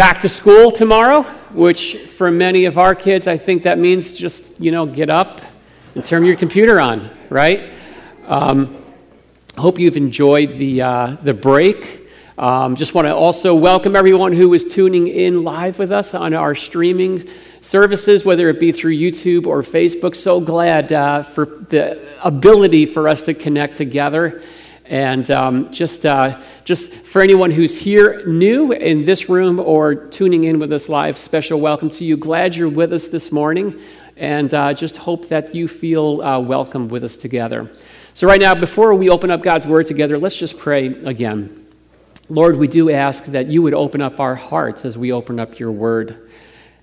back to school tomorrow, which for many of our kids, I think that means just, you know, get up and turn your computer on, right? Um, hope you've enjoyed the, uh, the break. Um, just want to also welcome everyone who is tuning in live with us on our streaming services, whether it be through YouTube or Facebook. So glad uh, for the ability for us to connect together. And um, just, uh, just for anyone who's here new in this room or tuning in with us live, special welcome to you. Glad you're with us this morning, and uh, just hope that you feel uh, welcome with us together. So, right now, before we open up God's Word together, let's just pray again. Lord, we do ask that you would open up our hearts as we open up your Word.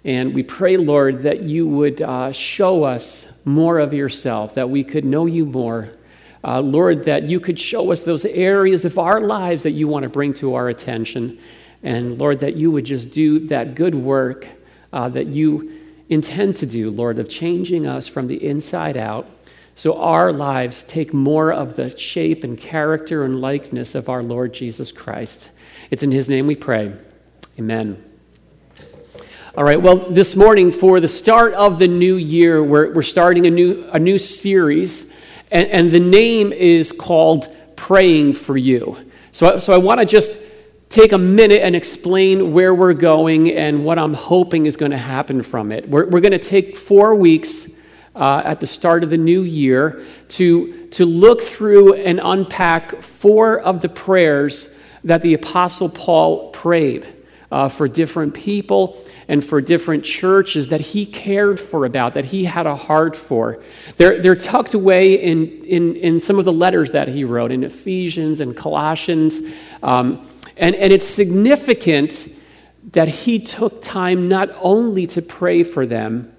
And we pray, Lord, that you would uh, show us more of yourself, that we could know you more uh, Lord, that you could show us those areas of our lives that you want to bring to our attention. And Lord, that you would just do that good work uh, that you intend to do, Lord, of changing us from the inside out so our lives take more of the shape and character and likeness of our Lord Jesus Christ. It's in his name we pray. Amen. All right, well, this morning, for the start of the new year, we're, we're starting a new, a new series and, and the name is called Praying for You. So, so I want to just take a minute and explain where we're going and what I'm hoping is going to happen from it. We're, we're going to take four weeks uh, at the start of the new year to, to look through and unpack four of the prayers that the Apostle Paul prayed uh, for different people and for different churches that he cared for about, that he had a heart for. They're, they're tucked away in, in, in some of the letters that he wrote in Ephesians and Colossians. Um, and, and it's significant that he took time not only to pray for them,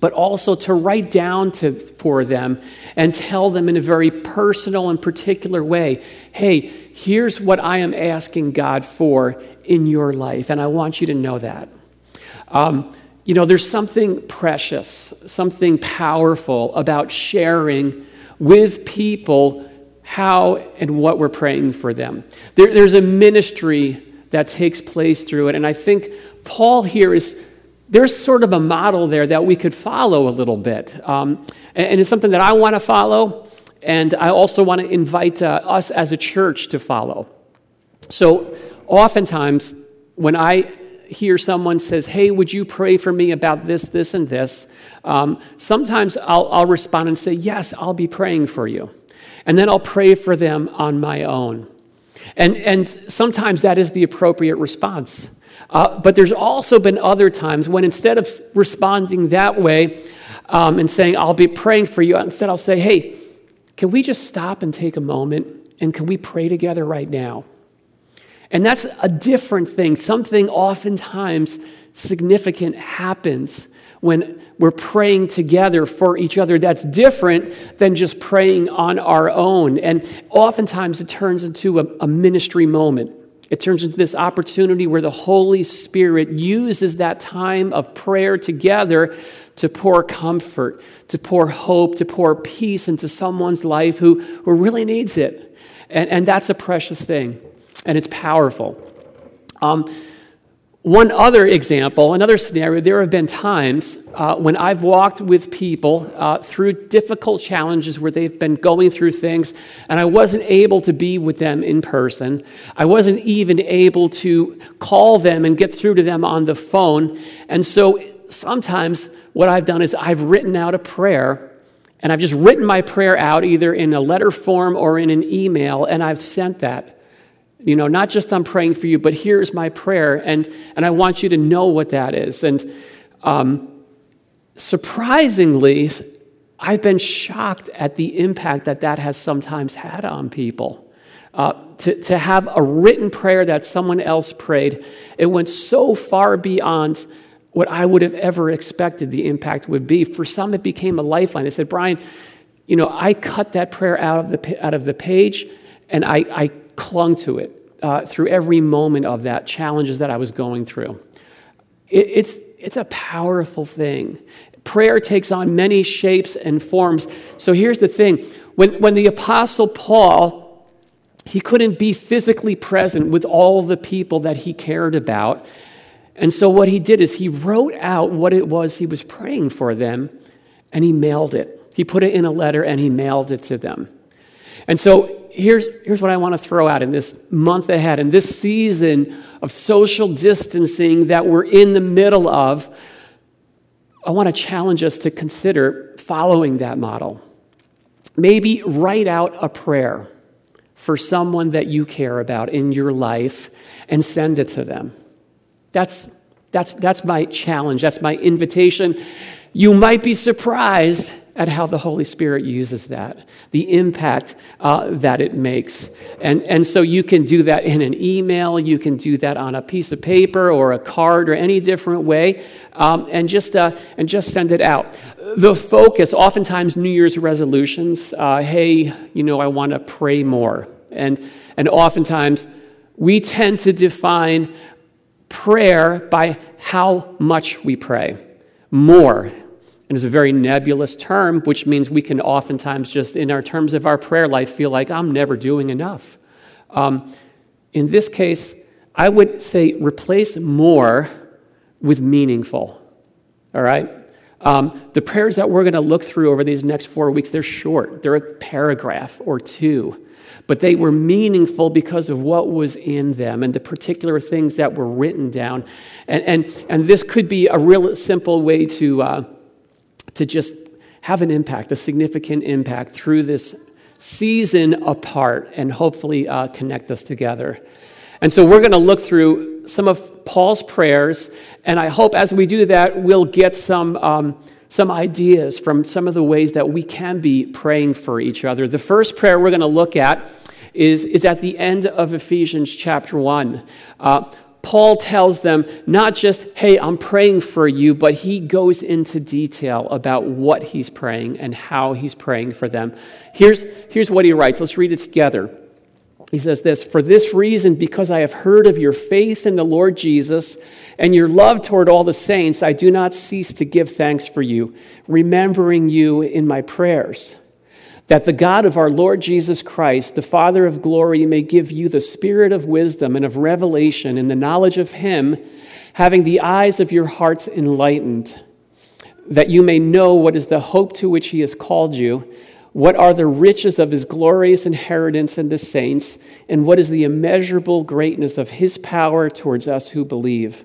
but also to write down to, for them and tell them in a very personal and particular way hey, here's what I am asking God for in your life, and I want you to know that. Um, you know, there's something precious, something powerful about sharing with people how and what we're praying for them. There, there's a ministry that takes place through it, and I think Paul here is. There's sort of a model there that we could follow a little bit. Um, and, and, it's something that I want to follow, and I also want to invite uh, us as a church to follow. So, oftentimes, when I hear someone says, Hey, would you pray for me about this, this, and this? Um, sometimes I'll, I'll respond and say, Yes, I'll be praying for you. And then I'll pray for them on my own. And, and sometimes that is the appropriate response. Uh, but there's also been other times when instead of responding that way um, and saying, I'll be praying for you, instead I'll say, Hey, can we just stop and take a moment and can we pray together right now? And that's a different thing. Something oftentimes significant happens when we're praying together for each other that's different than just praying on our own. And oftentimes it turns into a, a, ministry moment. It turns into this opportunity where the Holy Spirit uses that time of prayer together to pour comfort, to pour hope, to pour peace into someone's life who, who really needs it. And, and that's a precious thing and it's powerful. Um, one other example, another scenario, there have been times uh, when I've walked with people uh, through difficult challenges where they've been going through things, and I wasn't able to be with them in person. I wasn't even able to call them and get through to them on the phone. And so sometimes what I've done is I've written out a prayer, and I've just written my prayer out either in a letter form or in an email, and I've sent that. You know, not just I'm praying for you, but here's my prayer, and, and I want you to know what that is. And um, surprisingly, I've been shocked at the impact that that has sometimes had on people. Uh, to, to have a written prayer that someone else prayed, it went so far beyond what I would have ever expected the impact would be. For some, it became a lifeline. They said, Brian, you know, I cut that prayer out of the, out of the page and I, I clung to it uh, through every moment of that, challenges that I was going through. It, it's, it's a powerful thing. Prayer takes on many shapes and forms. So here's the thing when, when the Apostle Paul he couldn't be physically present with all the people that he cared about. And so what he did is he wrote out what it was he was praying for them and he mailed it. He put it in a letter and he mailed it to them. And so here's, here's what I want to throw out in this month ahead, in this season of social distancing that we're in the middle of. I want to challenge us to consider following that model. Maybe write out a prayer for someone that you care about in your life and send it to them. That's, that's, that's my challenge. That's my invitation. You might be surprised at how the Holy Spirit uses that, the impact uh, that it makes. And, and so you can do that in an email, you can do that on a piece of paper or a card or any different way, um, and, just, uh, and just send it out. The focus, oftentimes New Year's resolutions, uh, hey, you know, I want to pray more. And, and oftentimes we tend to define prayer by how much we pray. More and it's a very nebulous term, which means we can oftentimes just, in our terms of our prayer life, feel like I'm never doing enough. Um, in this case, I would say replace more with meaningful. All right? Um, the prayers that we're going to look through over these next four weeks, they're short. They're a paragraph or two. But they were meaningful because of what was in them and the particular things that were written down. And, and, and this could be a real simple way to, uh, to just have an impact, a significant impact through this season apart and hopefully uh, connect us together. And so we're going to look through some of Paul's prayers, and I hope as we do that, we'll get some, um, some ideas from some of the ways that we can be praying for each other. The first prayer we're going to look at is, is at the end of Ephesians chapter 1. Uh, Paul tells them not just, hey, I'm praying for you, but he goes into detail about what he's praying and how he's praying for them. Here's, here's what he writes. Let's read it together. He says this For this reason, because I have heard of your faith in the Lord Jesus and your love toward all the saints, I do not cease to give thanks for you, remembering you in my prayers that the God of our Lord Jesus Christ, the Father of glory, may give you the spirit of wisdom and of revelation in the knowledge of Him, having the eyes of your hearts enlightened, that you may know what is the hope to which He has called you, what are the riches of His glorious inheritance in the saints, and what is the immeasurable greatness of His power towards us who believe,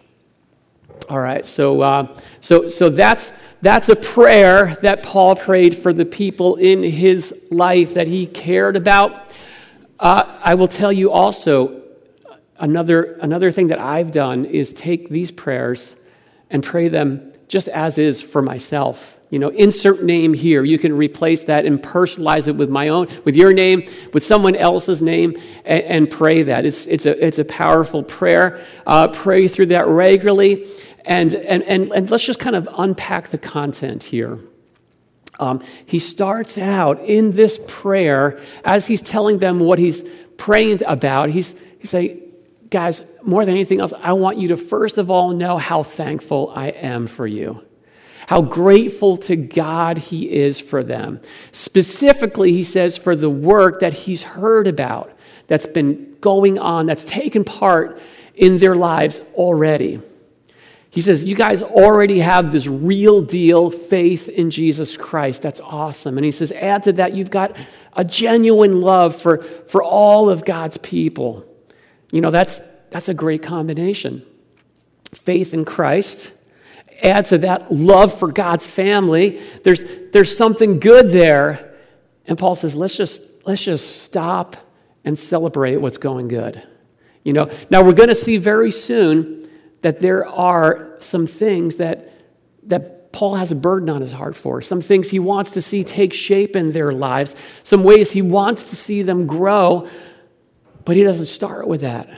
All right, so, uh, so, so that's that's a prayer that Paul prayed for the people in his life that he cared about. Uh, I will tell you also another, another thing that I've done is take these prayers and pray them just as is for myself. You know, insert name here. You can replace that and personalize it with my own, with your name, with someone else's name, and, and pray that. It's, it's, a, it's a powerful prayer. Uh, pray through that regularly. And, and, and, and let's just kind of unpack the content here. Um, he starts out in this prayer as he's telling them what he's praying about. He's, he's saying, guys, more than anything else, I want you to first of all know how thankful I am for you. How grateful to God he is for them. Specifically, he says, for the work that he's heard about, that's been going on, that's taken part in their lives already. He says, You guys already have this real deal faith in Jesus Christ. That's awesome. And he says, Add to that, you've got a genuine love for, for all of God's people. You know, that's, that's a great combination. Faith in Christ, add to that love for God's family. There's, there's something good there. And Paul says, let's just, let's just stop and celebrate what's going good. You know, now we're going to see very soon that there are some things that, that Paul has a burden on his heart for, some things he wants to see take shape in their lives, some ways he wants to see them grow, but he doesn't start with that.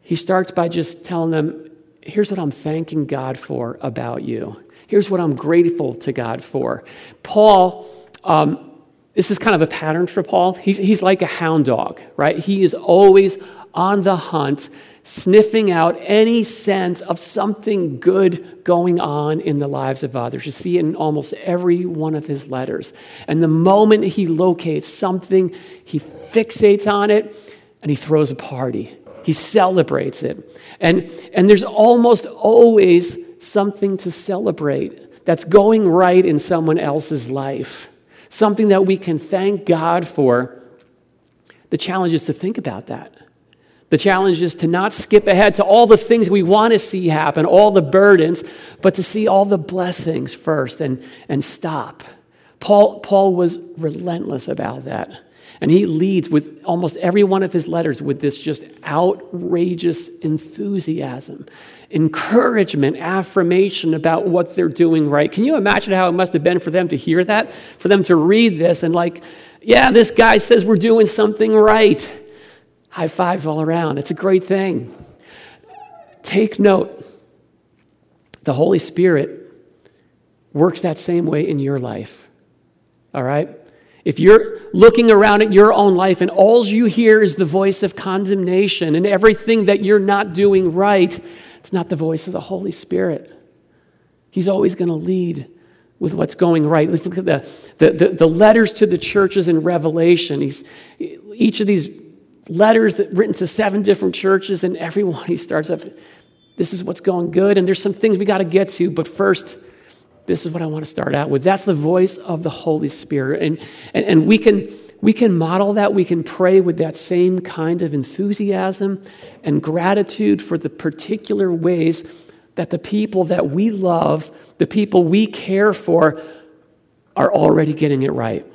He starts by just telling them, Here's what I'm thanking God for about you. Here's what I'm grateful to God for. Paul, um, this is kind of a pattern for Paul. He's, he's like a hound dog, right? He is always on the hunt, sniffing out any sense of something good going on in the lives of others. You see it in almost every one of his letters. And the moment he locates something, he fixates on it and he throws a party. He celebrates it. And, and there's almost always something to celebrate that's going right in someone else's life, something that we can thank God for. The challenge is to think about that. The challenge is to not skip ahead to all the things we want to see happen, all the burdens, but to see all the blessings first and, and stop. Paul, Paul was relentless about that. And he leads with almost every one of his letters with this just outrageous enthusiasm, encouragement, affirmation about what they're doing right. Can you imagine how it must have been for them to hear that? For them to read this and, like, yeah, this guy says we're doing something right. High fives all around. It's a great thing. Take note the Holy Spirit works that same way in your life. All right? If you're looking around at your own life and all you hear is the voice of condemnation and everything that you're not doing right, it's not the voice of the Holy Spirit. He's always going to lead with what's going right. Look at the, the, the, the, letters to the churches in Revelation. He's, each of these letters that written to seven different churches, and everyone he starts up, this is what's going good, and there's some things we got to get to, but first, this is what I want to start out with. That's the voice of the Holy Spirit. And, and, and we, can, we can model that. We can pray with that same kind of enthusiasm and gratitude for the particular ways that the people that we love, the people we care for, are already getting it right.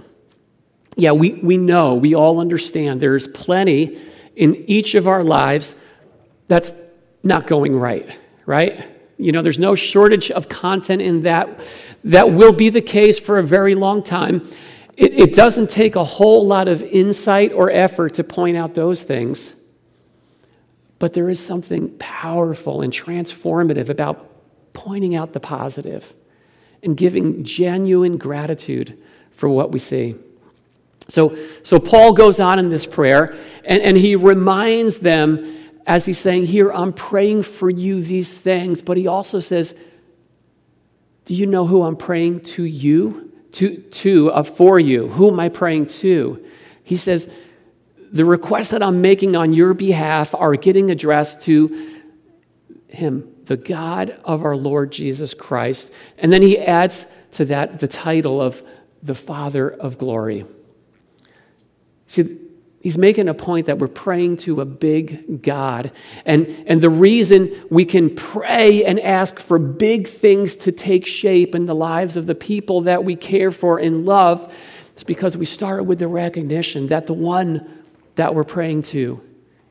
Yeah, we, we know, we all understand there's plenty in each of our lives that's not going right, right? You know, there's no shortage of content in that. That will be the case for a very long time. It, it doesn't take a whole lot of insight or effort to point out those things. But there is something powerful and transformative about pointing out the positive and giving genuine gratitude for what we see. So, so Paul goes on in this prayer and, and he reminds them as he's saying, Here, I'm praying for you these things, but he also says, Do you know who I'm praying to you? To, to uh, for you. Who am I praying to? He says, The requests that I'm making on your behalf are getting addressed to him, the God of our Lord Jesus Christ. And then he adds to that the title of the Father of glory. See, He's making a point that we're praying to a big God. And, and the reason we can pray and ask for big things to take shape in the lives of the people that we care for and love is because we start with the recognition that the one that we're praying to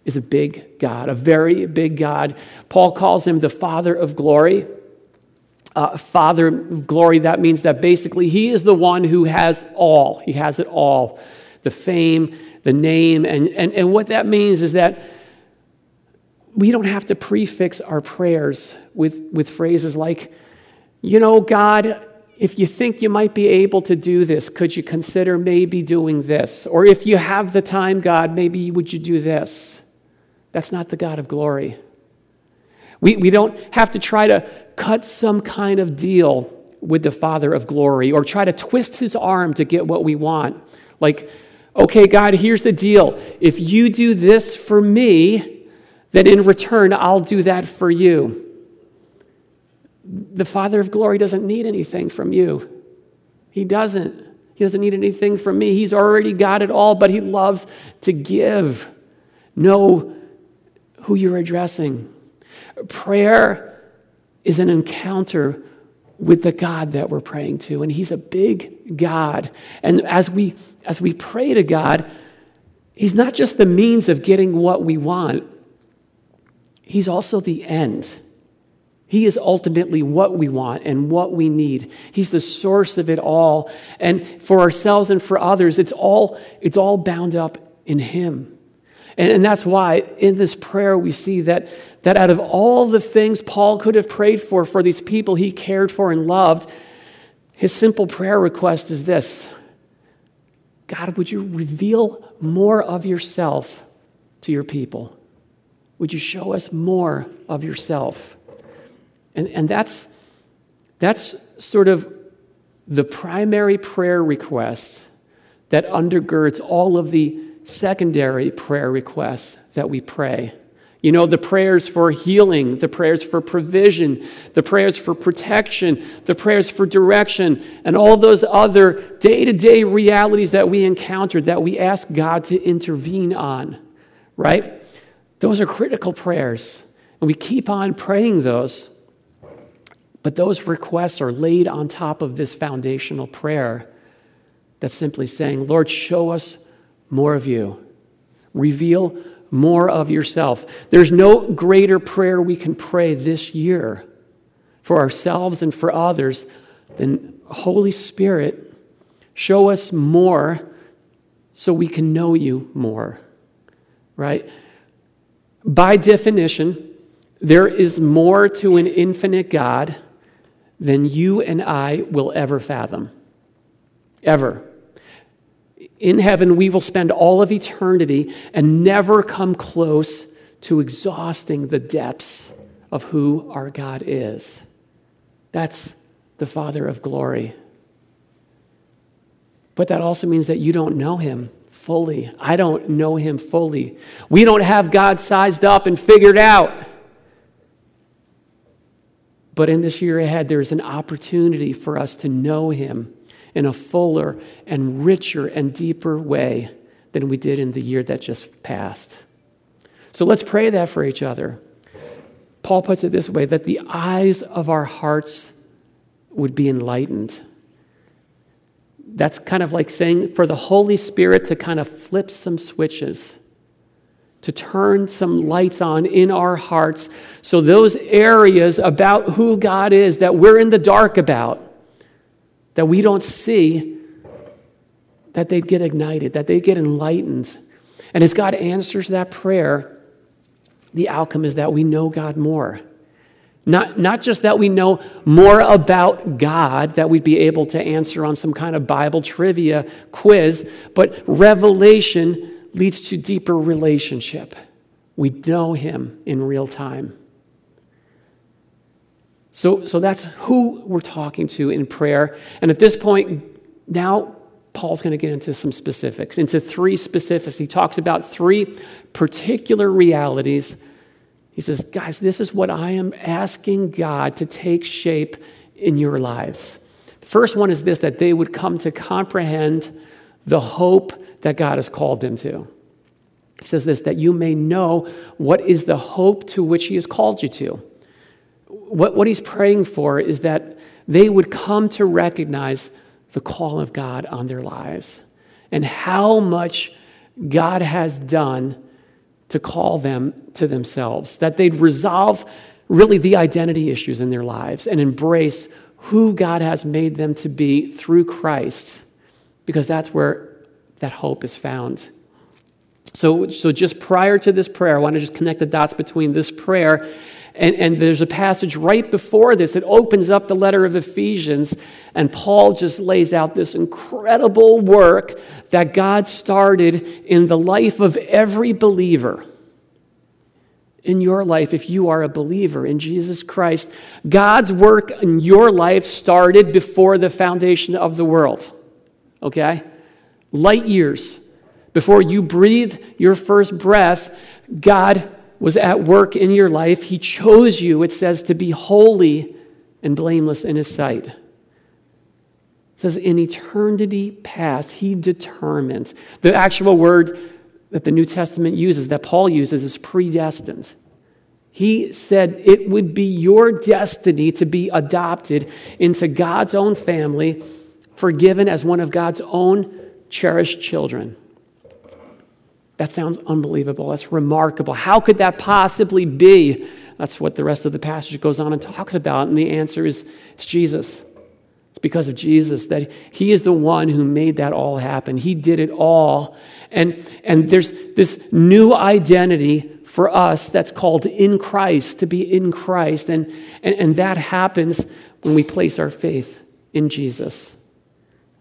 is a big God, a very big God. Paul calls him the Father of glory. Uh, Father of glory, that means that basically he is the one who has all. He has it all the fame, the name. And, and, and what that means is that we don't have to prefix our prayers with, with phrases like, you know, God, if you think you might be able to do this, could you consider maybe doing this? Or if you have the time, God, maybe would you do this? That's not the God of glory. We, we don't have to try to cut some kind of deal with the Father of glory or try to twist his arm to get what we want. Like, okay, God, here's the deal. If you do this for me, then in return, I'll do that for you. The Father of glory doesn't need anything from you. He doesn't. He doesn't need anything from me. He's already got it all, but He loves to give. Know who you're addressing. Prayer is an encounter with the God that we're praying to, and He's a big God. And as we as we pray to God, He's not just the means of getting what we want, He's also the end. He is ultimately what we want and what we need. He's the source of it all. And for ourselves and for others, it's all, it's all bound up in Him. And, and that's why in this prayer we see that, that out of all the things Paul could have prayed for, for these people he cared for and loved, his simple prayer request is this God, would you reveal more of yourself to your people? Would you show us more of yourself? And, and that's, that's sort of the primary prayer request that undergirds all of the secondary prayer requests that we pray. You know, the prayers for healing, the prayers for provision, the prayers for protection, the prayers for direction, and all those other day to day realities that we encounter that we ask God to intervene on, right? Those are critical prayers. And we keep on praying those. But those requests are laid on top of this foundational prayer that's simply saying, Lord, show us more of you. Reveal more of yourself. There's no greater prayer we can pray this year for ourselves and for others than Holy Spirit, show us more so we can know you more. Right? By definition, there is more to an infinite God than you and I will ever fathom. Ever. In heaven, we will spend all of eternity and never come close to exhausting the depths of who our God is. That's the Father of glory. But that also means that you don't know him fully. I don't know him fully. We don't have God sized up and figured out. But in this year ahead, there's an opportunity for us to know him in a fuller and richer and deeper way than we did in the year that just passed. So let's pray that for each other. Paul puts it this way that the eyes of our hearts would be enlightened. That's kind of like saying for the Holy Spirit to kind of flip some switches, to turn some lights on in our hearts. So, those areas about who God is that we're in the dark about, that we don't see, that they'd get ignited, that they'd get enlightened. And as God answers that prayer, the outcome is that we know God more. Not, not just that we know more about God, that we'd be able to answer on some kind of Bible trivia quiz, but revelation leads to deeper relationship. We know Him in real time. So, so that's who we're talking to in prayer. And at this point, now Paul's going to get into some specifics, into three specifics. He talks about three particular realities. He says, guys, this is what I am asking God to take shape in your lives. The first one is this that they would come to comprehend the hope that God has called them to. He says this that you may know what is the hope to which He has called you to what, what he's praying for is that they would come to recognize the call of God on their lives and how much God has done to call them to themselves, that they'd resolve really the identity issues in their lives and embrace who God has made them to be through Christ, because that's where that hope is found. So, so just prior to this prayer, I want to just connect the dots between this prayer and, and there's a passage right before this that opens up the letter of Ephesians, and Paul just lays out this incredible work that God started in the life of every believer. In your life, if you are a believer in Jesus Christ, God's work in your life started before the foundation of the world. Okay? Light years. Before you breathe your first breath, God was at work in your life. He chose you, it says, to be holy and blameless in His sight. It says, in eternity past, He determined. The actual word that the New Testament uses, that Paul uses, is predestined. He said it would be your destiny to be adopted into God's own family, forgiven as one of God's own cherished children. That sounds unbelievable. That's remarkable. How could that possibly be? That's what the rest of the passage goes on and talks about. And the answer is it's Jesus. It's because of Jesus, that He is the one who made that all happen. He did it all. And, and there's this new identity for us that's called in Christ, to be in Christ. And, and, and that happens when we place our faith in Jesus.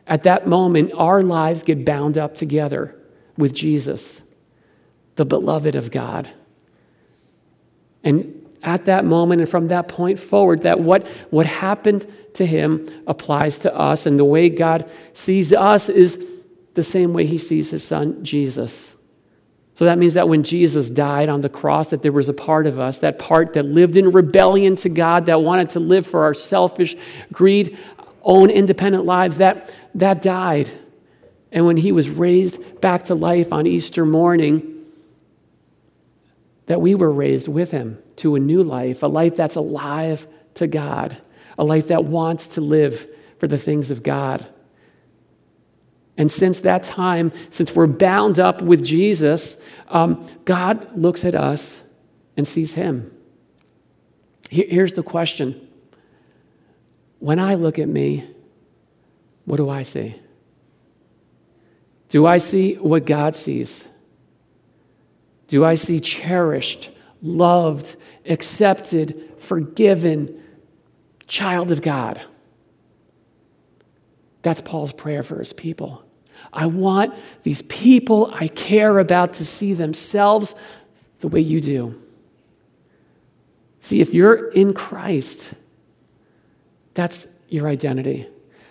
At that moment, our lives get bound up together with Jesus, the beloved of God. And at that moment and from that point forward, that what, what happened to him applies to us. And the way God sees us is the same way he sees his son, Jesus. So that means that when Jesus died on the cross, that there was a part of us, that part that lived in rebellion to God, that wanted to live for our selfish greed, own independent lives, that, that died. And when he was raised back to life on Easter morning, that we were raised with him to a new life, a life that's alive to God, a life that wants to live for the things of God. And since that time, since we're bound up with Jesus, um, God looks at us and sees him. Here's the question When I look at me, what do I see? Do I see what God sees? Do I see cherished, loved, accepted, forgiven child of God? That's Paul's prayer for his people. I want these people I care about to see themselves the way you do. See, if you're in Christ, that's your identity.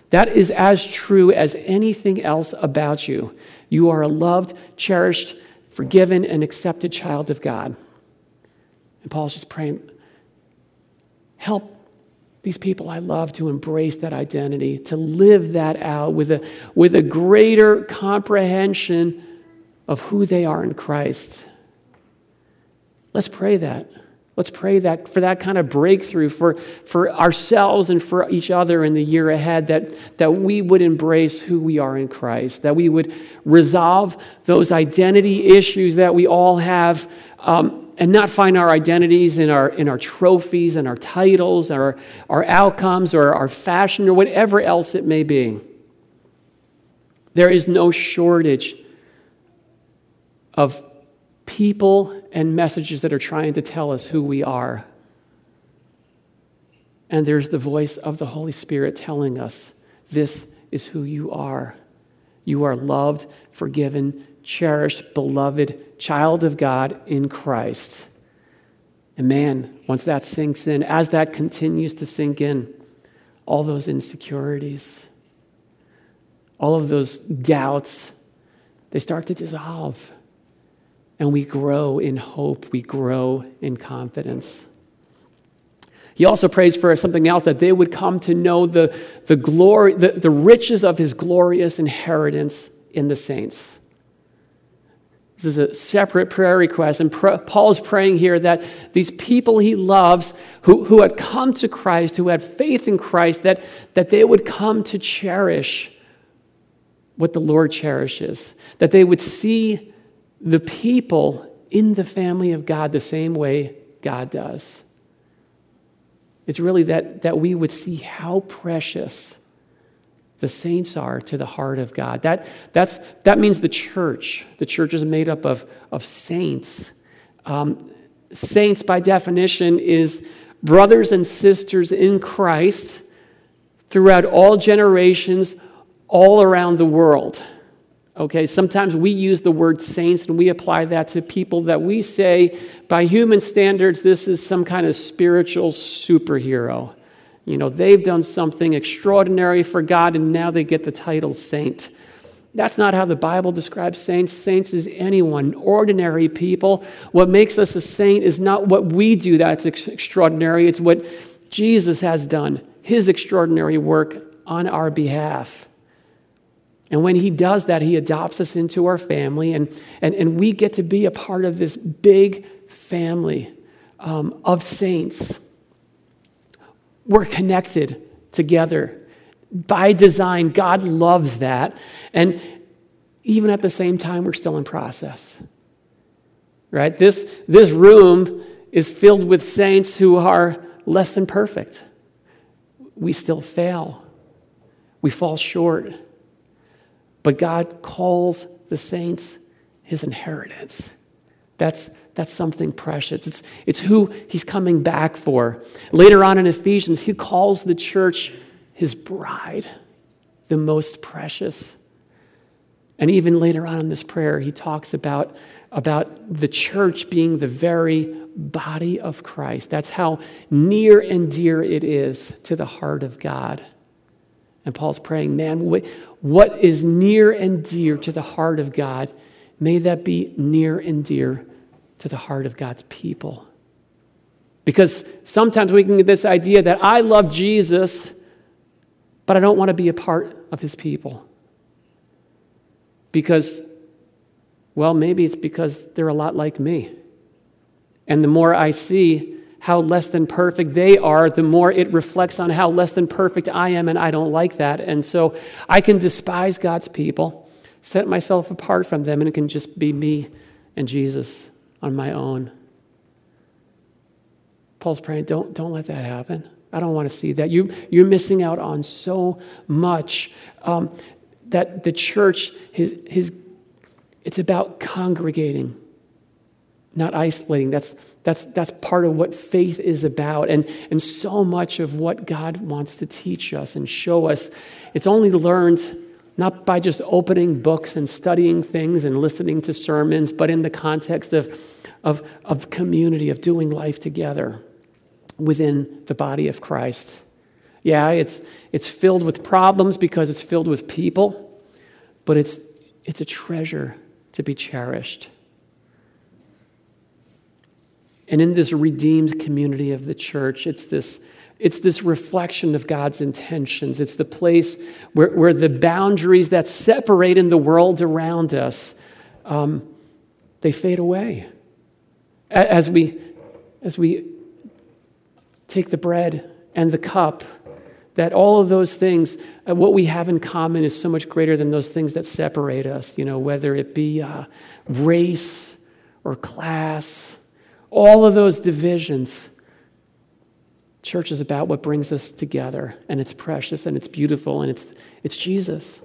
That is as true as anything else about you. You are a loved, cherished, forgiven, and accepted child of God. And Paul's just praying, help these people I love to embrace that identity, to live that out with a, with a greater comprehension of who they are in Christ. Let's pray that. Let's pray that for that kind of breakthrough for, for ourselves and for each other in the year ahead, that, that we would embrace who we are in Christ, that we would resolve those identity issues that we all have, um, and not find our identities in our, in our trophies and our titles, our, our outcomes, or our fashion, or whatever else it may be. There is no shortage of people and messages that are trying to tell us who we are. And there's the voice of the Holy Spirit telling us this is who you are. You are loved, forgiven, cherished, beloved child of God in Christ. And man, once that sinks in, as that continues to sink in, all those insecurities, all of those doubts, they start to dissolve. And we grow in hope, we grow in confidence. He also prays for something else that they would come to know the, the, glory, the, the riches of his glorious inheritance in the saints. This is a separate prayer request. And Paul's praying here that these people he loves, who, who had come to Christ, who had faith in Christ, that, that they would come to cherish what the Lord cherishes, that they would see the people in the family of God the same way God does. It's really that, that we would see how precious the saints are to the heart of God. That, that's, that means the church. The church is made up of, of saints. Um, saints, by definition, is brothers and sisters in Christ throughout all generations, all around the world. Okay, sometimes we use the word saints and we apply that to people that we say, by human standards, this is some kind of spiritual superhero. You know, they've done something extraordinary for God and now they get the title saint. That's not how the Bible describes saints. Saints is anyone, ordinary people. What makes us a saint is not what we do that's ex- extraordinary, it's what Jesus has done, his extraordinary work on our behalf. And when he does that, he adopts us into our family, and, and, and we get to be a part of this big family um, of saints. We're connected together by design. God loves that. And even at the same time, we're still in process. Right? This, this room is filled with saints who are less than perfect. We still fail. We fall short. But God calls the saints his inheritance. That's, that's something precious. It's, it's who he's coming back for. Later on in Ephesians, he calls the church his bride, the most precious. And even later on in this prayer, he talks about, about the church being the very body of Christ. That's how near and dear it is to the heart of God. And Paul's praying, man, what is near and dear to the heart of God, may that be near and dear to the heart of God's people. Because sometimes we can get this idea that I love Jesus, but I don't want to be a part of his people. Because, well, maybe it's because they're a lot like me. And the more I see how less than perfect they are, the more it reflects on how less than perfect I am, and I don't like that. And so I can despise God's people, set myself apart from them, and it can just be me and Jesus on my own. Paul's praying, don't, don't let that happen. I don't want to see that. You, you're missing out on so much. Um, that the church, his, his, it's about congregating, not isolating. That's, that's, that's part of what faith is about. And, and so much of what God wants to teach us and show us, it's only learned not by just opening books and studying things and listening to sermons, but in the context of, of, of community, of doing life together within the body of Christ. Yeah, it's, it's filled with problems because it's filled with people, but it's, it's a treasure to be cherished. And in this redeemed community of the church, it's this, it's this reflection of God's intentions. It's the place where, where the boundaries that separate in the world around us, um, they fade away. As we, as we take the bread and the cup that all of those things, uh, what we have in common is so much greater than those things that separate us, you know, whether it be uh, race or class, all of those divisions. Church is about what brings us together, and it's precious and it's beautiful, and it's, it's Jesus.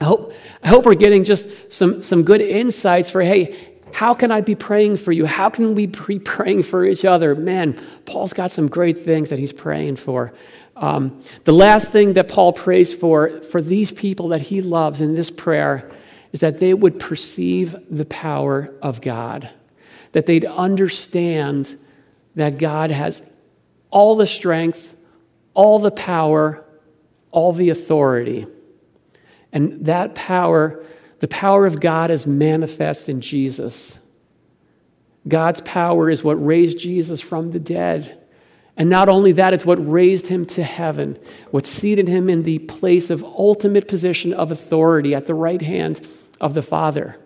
I hope, I hope we're getting just some, some good insights for hey, how can I be praying for you? How can we be praying for each other? Man, Paul's got some great things that he's praying for. Um, the last thing that Paul prays for, for these people that he loves in this prayer, is that they would perceive the power of God, that they'd understand that God has all the strength, all the power, all the authority. And that power, the power of God, is manifest in Jesus. God's power is what raised Jesus from the dead. And not only that, it's what raised him to heaven, what seated him in the place of ultimate position of authority at the right hand of the Father.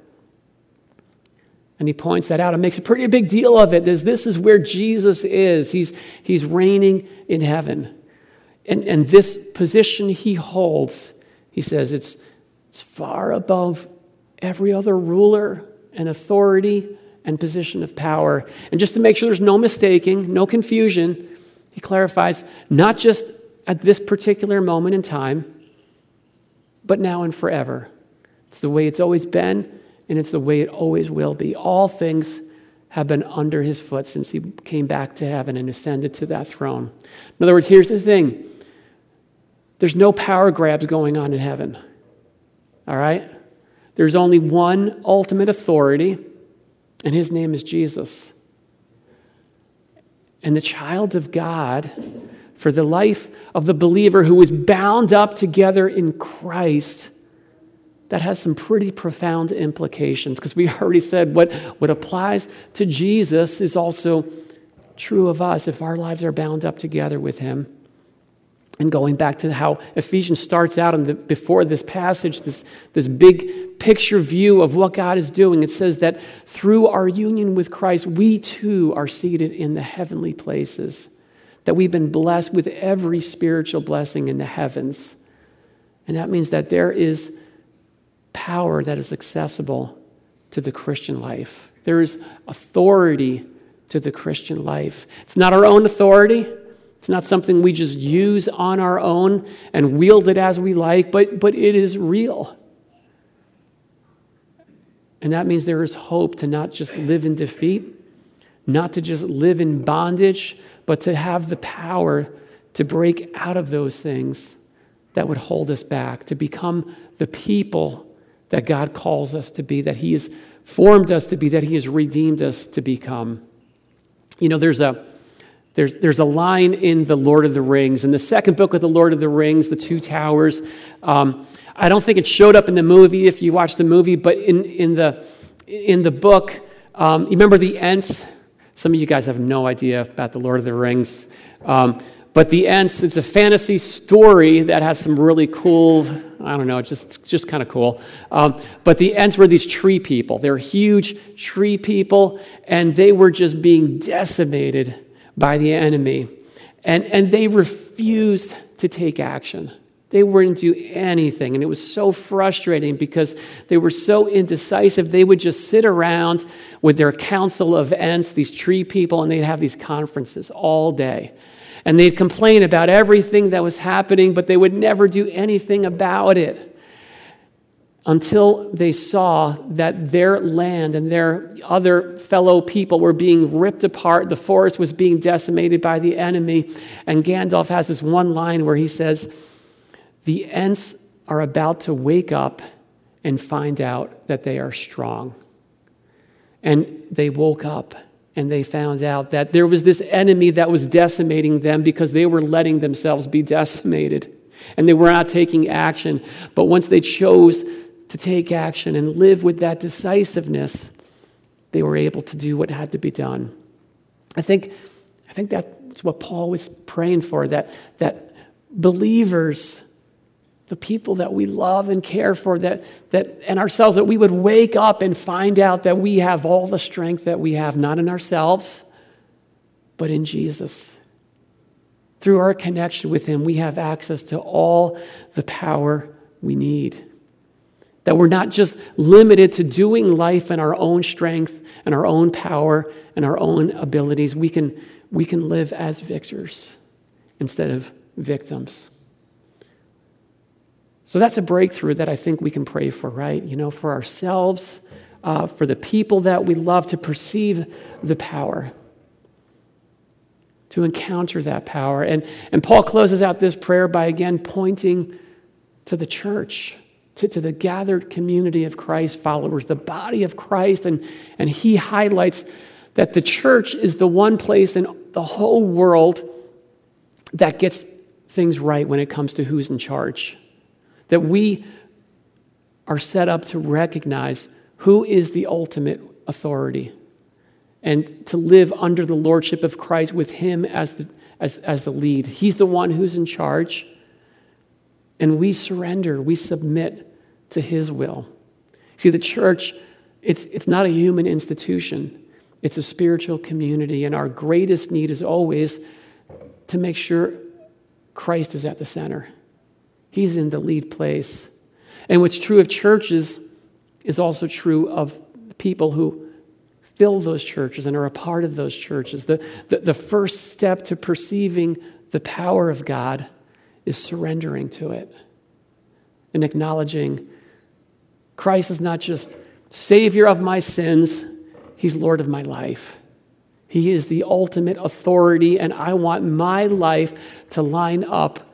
And he points that out and makes a pretty big deal of it. As this is where Jesus is. He's, he's reigning in heaven. And, and this position he holds, he says, it's, it's far above every other ruler and authority and position of power. And just to make sure there's no mistaking, no confusion, he clarifies not just at this particular moment in time, but now and forever. It's the way it's always been, and it's the way it always will be. All things have been under his foot since he came back to heaven and ascended to that throne. In other words, here's the thing there's no power grabs going on in heaven. All right? There's only one ultimate authority, and his name is Jesus and the child of God, for the life of the believer who is bound up together in Christ, that has some pretty profound implications because we already said what, what applies to Jesus is also true of us if our lives are bound up together with Him. And going back to how Ephesians starts out in the, before this passage, this, this big picture view of what God is doing, it says that through our union with Christ, we too are seated in the heavenly places, that we've been blessed with every spiritual blessing in the heavens. And that means that there is power that is accessible to the Christian life. There is authority to the Christian life. It's not our own authority, It's not something we just use on our own and wield it as we like, but, but it is real. And that means there is hope to not just live in defeat, not to just live in bondage, but to have the power to break out of those things that would hold us back, to become the people that God calls us to be, that He has formed us to be, that He has redeemed us to become. You know, there's a there's, there's a line in The Lord of the Rings, in the second book of The Lord of the Rings, The Two Towers. Um, I don't think it showed up in the movie if you watch the movie, but in, in, the, in the book, um, you remember the Ents? Some of you guys have no idea about The Lord of the Rings. Um, but the Ents, it's a fantasy story that has some really cool, I don't know, it's just, just kind of cool. Um, but the Ents were these tree people. They're huge tree people, and they were just being decimated by the enemy. And, and they refused to take action. They wouldn't do anything. And it was so frustrating because they were so indecisive. They would just sit around with their council of Ents, these tree people, and they'd have these conferences all day. And they'd complain about everything that was happening, but they would never do anything about it until they saw that their land and their other fellow people were being ripped apart. The forest was being decimated by the enemy. And Gandalf has this one line where he says, The Ents are about to wake up and find out that they are strong. And they woke up and they found out that there was this enemy that was decimating them because they were letting themselves be decimated and they were not taking action. But once they chose to take action and live with that decisiveness, they were able to do what had to be done. I think, I think that's what Paul was praying for that, that believers, the people that we love and care for, that, that, and ourselves, that we would wake up and find out that we have all the strength that we have, not in ourselves, but in Jesus. Through our connection with Him, we have access to all the power we need. That we're not just limited to doing life in our own strength and our own power and our own abilities. We can, we can live as victors instead of victims. So that's a breakthrough that I think we can pray for, right? You know, for ourselves, uh, for the people that we love to perceive the power, to encounter that power. And, and Paul closes out this prayer by again pointing to the church to, to the gathered community of Christ followers, the body of Christ. And, and he highlights that the church is the one place in the whole world that gets things right when it comes to who's in charge. That we are set up to recognize who is the ultimate authority and to live under the lordship of Christ with Him as the, as, as the lead. He's the one who's in charge. And we surrender, we submit to his will. See, the church, it's, it's not a human institution, it's a spiritual community, and our greatest need is always to make sure Christ is at the center. He's in the lead place. And what's true of churches is also true of people who fill those churches and are a part of those churches. The, the, the first step to perceiving the power of God is surrendering to it and acknowledging Christ is not just Savior of my sins, He's Lord of my life. He is the ultimate authority, and I want my life to line up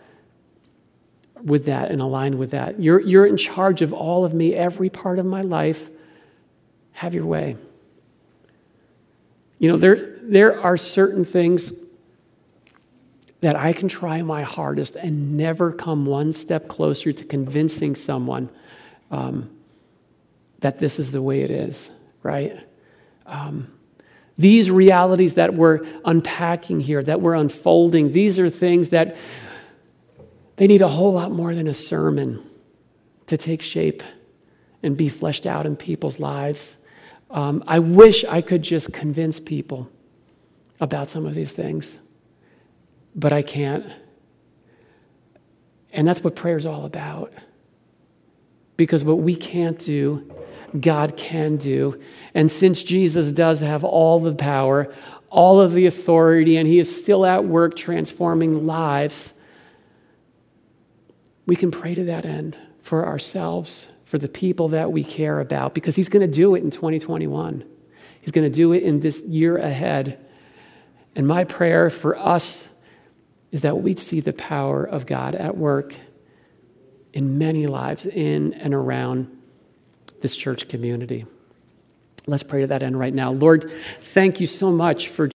with that and align with that. You're, you're in charge of all of me, every part of my life. Have your way. You know, there, there are certain things that I can try my hardest and never come one step closer to convincing someone um, that this is the way it is, right? Um, these realities that we're unpacking here, that we're unfolding, these are things that they need a whole lot more than a sermon to take shape and be fleshed out in people's lives. Um, I wish I could just convince people about some of these things, but I can't. And that's what prayer is all about. Because what we can't do God can do. And since Jesus does have all the power, all of the authority and He is still at work transforming lives, we can pray to that end for ourselves, for the people that we care about, because He's going to do it in 2021. He's going to do it in this year ahead. And my prayer for us is that we'd see the power of God at work in many lives in and around this church community. Let's pray to that end right now. Lord, thank you so much for